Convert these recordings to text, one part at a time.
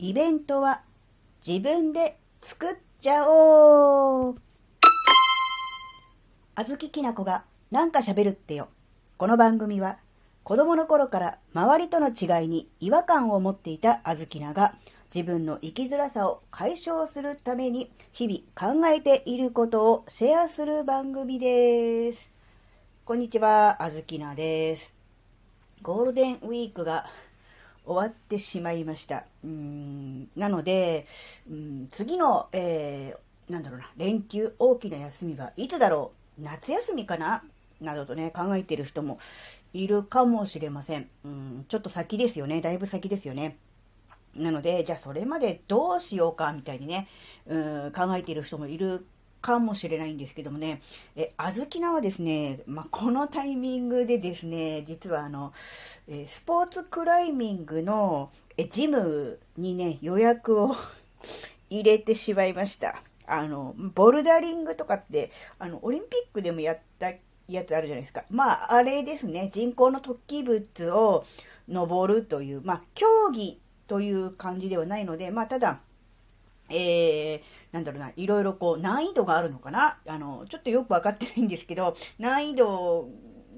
イベントは自分で作っちゃおうあずききなこがなんか喋るってよ。この番組は子供の頃から周りとの違いに違和感を持っていたあずきなが自分の生きづらさを解消するために日々考えていることをシェアする番組です。こんにちは、あずきなです。ゴールデンウィークが終わってしまいました。うんなので、うん次の、えー、なんだろうな、連休、大きな休みはいつだろう夏休みかななどとね、考えている人もいるかもしれません。うん、ちょっと先ですよね。だいぶ先ですよね。なので、じゃあそれまでどうしようか、みたいにね、うん、考えている人もいるかもしれないんですけどもね、え、あずきなはですね、まあ、このタイミングでですね、実はあの、えスポーツクライミングのえジムにね、予約を 入れてしまいました。あの、ボルダリングとかって、あの、オリンピックでもやったやつあるじゃないですか。まあ、あれですね、人工の突起物を登るという、まあ、競技という感じではないので、まあ、ただ、えー、なんだろうな、いろいろこう、難易度があるのかな？あの、ちょっとよくわかってないんですけど、難易度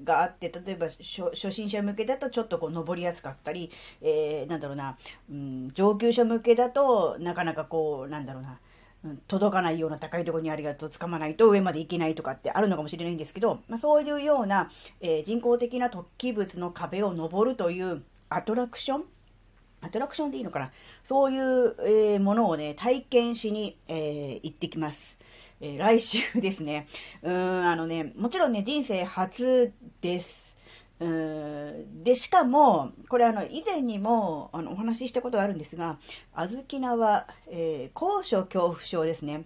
があって、例えば初心者向けだとちょっとこう登りやすかったり、えー、なんだろうな、うん、上級者向けだとなかなかこう、なんだろうな、届かないような高いところにありがとう掴まないと上まで行けないとかってあるのかもしれないんですけど、まあ、そういうような、えー、人工的な突起物の壁を登るというアトラクションアトラクションでいいのかな？そういう、えー、ものをね、体験しに、えー、行ってきます。えー、来週ですね。うーん、あのね、もちろんね、人生初です。うんで、しかも、これあの、以前にも、あの、お話ししたことがあるんですが、あずきなは、えー、高所恐怖症ですね。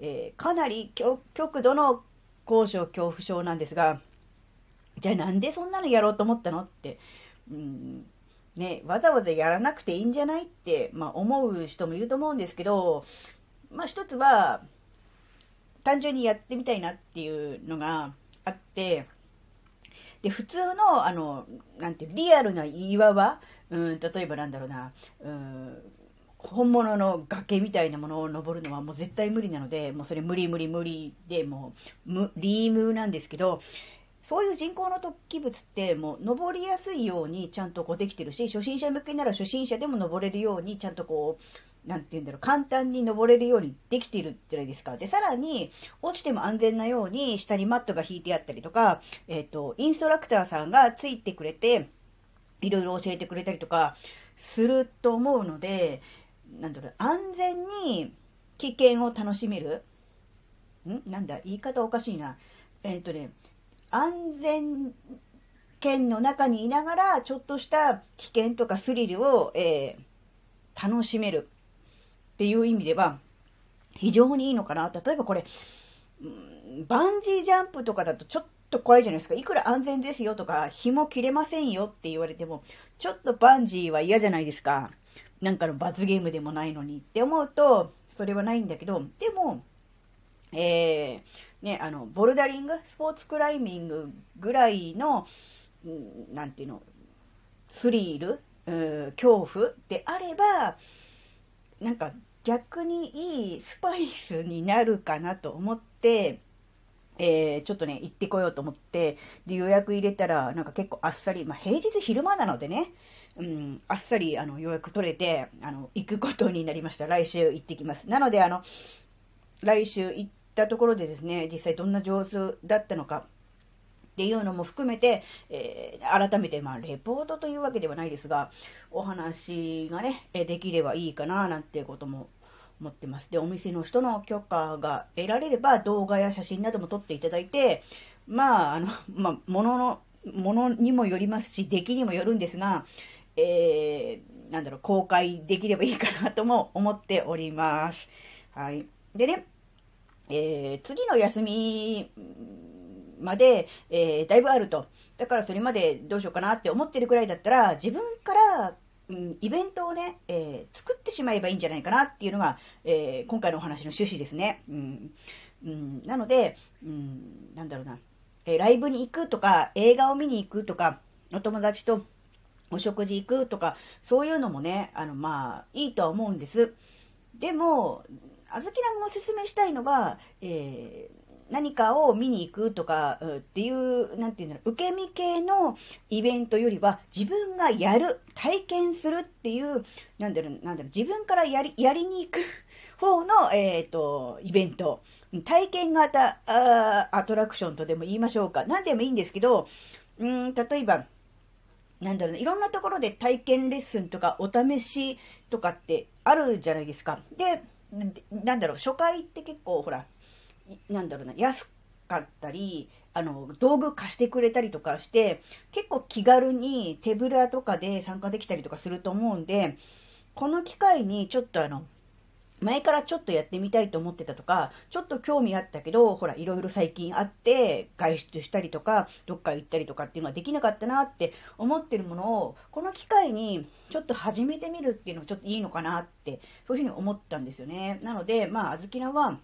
えー、かなり極度の高所恐怖症なんですが、じゃあなんでそんなのやろうと思ったの？って、うんね、わざわざやらなくていいんじゃないって、まあ、思う人もいると思うんですけど、まあ、一つは、単純にやってみたいなっていうのがあって、で、普通の、あの、なんていう、リアルな岩は、うん、例えばなんだろうな、うん、本物の崖みたいなものを登るのはもう絶対無理なので、もうそれ無理無理無理で、もう、無、リームなんですけど、そういう人工の突起物ってもう登りやすいようにちゃんとこうできてるし、初心者向けなら初心者でも登れるようにちゃんとこう、なんて言うんだろう、簡単に登れるようにできてるじゃないですか。で、さらに、落ちても安全なように下にマットが引いてあったりとか、えっ、ー、と、インストラクターさんがついてくれて、いろいろ教えてくれたりとかすると思うので、なんだろう、安全に危険を楽しめる？ん？なんだ、言い方おかしいな。えっ、ー、とね、安全圏の中にいながら、ちょっとした危険とかスリルを、えー、楽しめるっていう意味では、非常にいいのかな。例えばこれ、バンジージャンプとかだとちょっと怖いじゃないですか。いくら安全ですよとか、紐切れませんよって言われても、ちょっとバンジーは嫌じゃないですか。なんかの罰ゲームでもないのにって思うと、それはないんだけど、でも、えー、ね、あの、ボルダリング、スポーツクライミングぐらいの、なんていうの、スリール、恐怖であれば、なんか逆にいいスパイスになるかなと思って、えー、ちょっとね、行ってこようと思って、で、予約入れたら、なんか結構あっさり、まあ、平日昼間なのでね、うん、あっさり、あの、予約取れて、あの、行くことになりました。来週行ってきます。なので、あの、来週行ったところでですね、実際どんな上手だったのか、っていうのも含めて、えー、改めて、まあ、レポートというわけではないですが、お話がね、できればいいかな、なんてことも思ってます。で、お店の人の許可が得られれば、動画や写真なども撮っていただいて、まあ、あの、まあ、ものの、ものにもよりますし、出来にもよるんですが、えー、なんだろう、公開できればいいかなとも思っております。はい。でね、えー、次の休みまで、えー、だいぶあると。だからそれまでどうしようかなって思ってるくらいだったら、自分から、うん、イベントをね、えー、作ってしまえばいいんじゃないかなっていうのが、え今回のお話の趣旨ですね。うん、うん、なので、うん、なんだろうな、えライブに行くとか、映画を見に行くとか、お友達とお食事行くとか、そういうのもね、あの、まあ、いいとは思うんです。でも、あずきらんがおすすめしたいのが、えー、何かを見に行くとか、っていう、なんていうんだろう、受け身系のイベントよりは、自分がやる、体験するっていう、なんだろう、なんだろう、自分からやり、やりに行く 方の、えっ、ー、と、イベント。体験型アトラクションとでも言いましょうか。何でもいいんですけど、うん、例えば、なんだろうね、いろんなところで体験レッスンとかお試しとかってあるじゃないですか。で、なんだろう、初回って結構ほら、なんだろうな、安かったり、あの、道具貸してくれたりとかして、結構気軽に手ぶらとかで参加できたりとかすると思うんで、この機会にちょっとあの、前からちょっとやってみたいと思ってたとか、ちょっと興味あったけど、ほら、いろいろ最近あって、外出したりとか、どっか行ったりとかっていうのはできなかったなって思ってるものを、この機会にちょっと始めてみるっていうのもちょっといいのかなって、そういうふうに思ったんですよね。なので、まあ、あずきなは、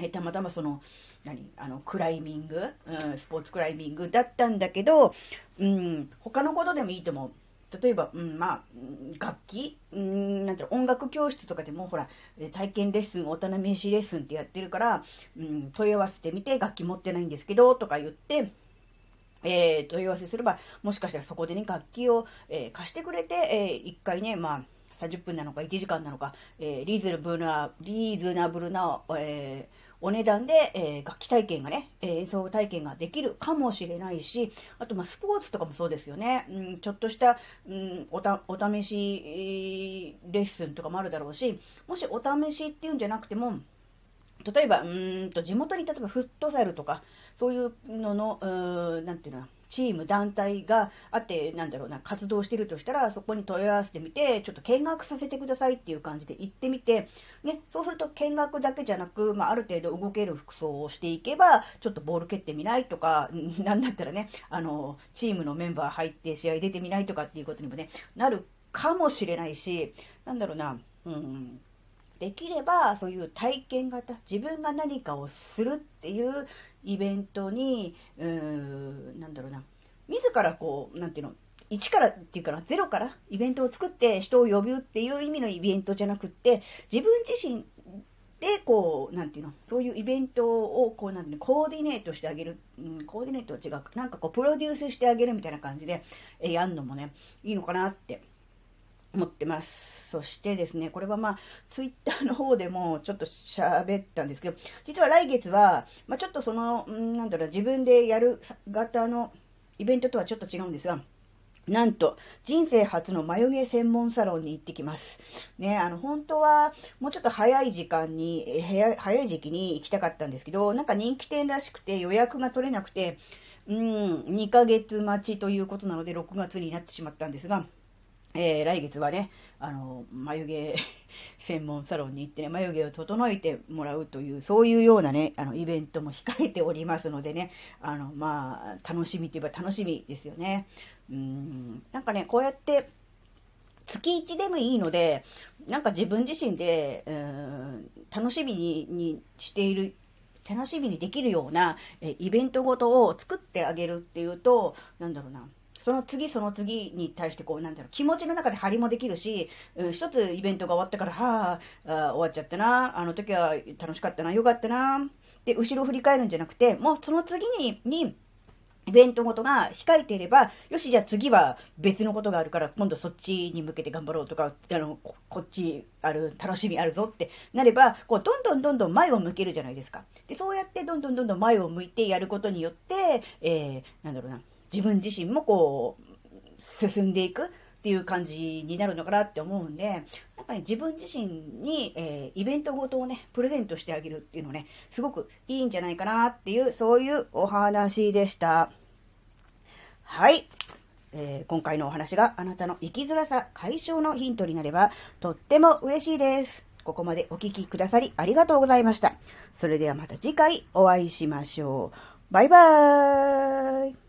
えたまたまその、何あの、クライミング、うん、スポーツクライミングだったんだけど、うん、他のことでもいいと思う。例えば、うん、まあ、楽器、うん、なんていう、音楽教室とかでも、ほら、体験レッスン、お試しレッスンってやってるから、うん、問い合わせてみて、楽器持ってないんですけど、とか言って、えー、問い合わせすれば、もしかしたらそこでね、楽器を、えー、貸してくれて、えー、一回ね、まあ、30分なのか1時間なのか、えー、リーズナブルな、リーズナブルな、えー、お値段で、えー、楽器体験がね、えー、演奏体験ができるかもしれないし、あと、まあ、スポーツとかもそうですよね。うん、ちょっとした、うん、おた、お試しレッスンとかもあるだろうし、もしお試しっていうんじゃなくても、例えば、うんと、地元に例えばフットサルとか、そういうのの、うーなんていうのチーム、団体があって、なんだろうな、活動してるとしたら、そこに問い合わせてみて、ちょっと見学させてくださいっていう感じで行ってみて、ね、そうすると見学だけじゃなく、まあ、ある程度動ける服装をしていけば、ちょっとボール蹴ってみないとか、なんだったらね、あの、チームのメンバー入って試合出てみないとかっていうことにもね、なるかもしれないし、なんだろうな、うん、できればそういう体験型、自分が何かをするっていうイベントに、うーん、なんだろうな、自らこう、なんていうの、1からっていうかな、0からイベントを作って人を呼ぶっていう意味のイベントじゃなくって、自分自身で、こう、なんていうの、そういうイベントを、こう、なんていうの、コーディネートしてあげる、うん、コーディネートは違う。なんかこう、プロデュースしてあげるみたいな感じで、えやんのもね、いいのかなって思ってます。そしてですね、これはまあ、ツイッターの方でもちょっと喋ったんですけど、実は来月は、まあ、ちょっとその、んなんだろう、自分でやる型のイベントとはちょっと違うんですが、なんと、人生初の眉毛専門サロンに行ってきます。ね、あの、本当は、もうちょっと早い時間に、早い時期に行きたかったんですけど、なんか人気店らしくて予約が取れなくて、うん、2ヶ月待ちということなので、6月になってしまったんですが、えー、来月はね、あの、眉毛専門サロンに行ってね、眉毛を整えてもらうという、そういうようなね、あの、イベントも控えておりますのでね、あの、まあ、楽しみといえば楽しみですよね。うん、なんかね、こうやって、月1でもいいので、なんか自分自身で、うん、楽しみにしている楽しみにできるような、えイベントごとを作ってあげるっていうと、なんだろうな、その次その次に対してこう、なんだろう、気持ちの中で張りもできるし、うん、一つイベントが終わったから、はあ、あ終わっちゃったな、あの時は楽しかったな、よかったな、で、後ろ振り返るんじゃなくて、もうその次に、に、イベントごとが控えていれば、よし、じゃあ次は別のことがあるから、今度そっちに向けて頑張ろうとか、あの、こっちある、楽しみあるぞってなれば、こう、どんどんどんどん前を向けるじゃないですか。で、そうやってどんどんどんどん前を向いてやることによって、えー、なんだろうな、自分自身もこう、進んでいくっていう感じになるのかなって思うんで、やっぱり自分自身に、えー、イベントごとをね、プレゼントしてあげるっていうのね、すごくいいんじゃないかなっていう、そういうお話でした。はい。えー、今回のお話があなたの生きづらさ解消のヒントになればとっても嬉しいです。ここまでお聴きくださりありがとうございました。それではまた次回お会いしましょう。バイバーイ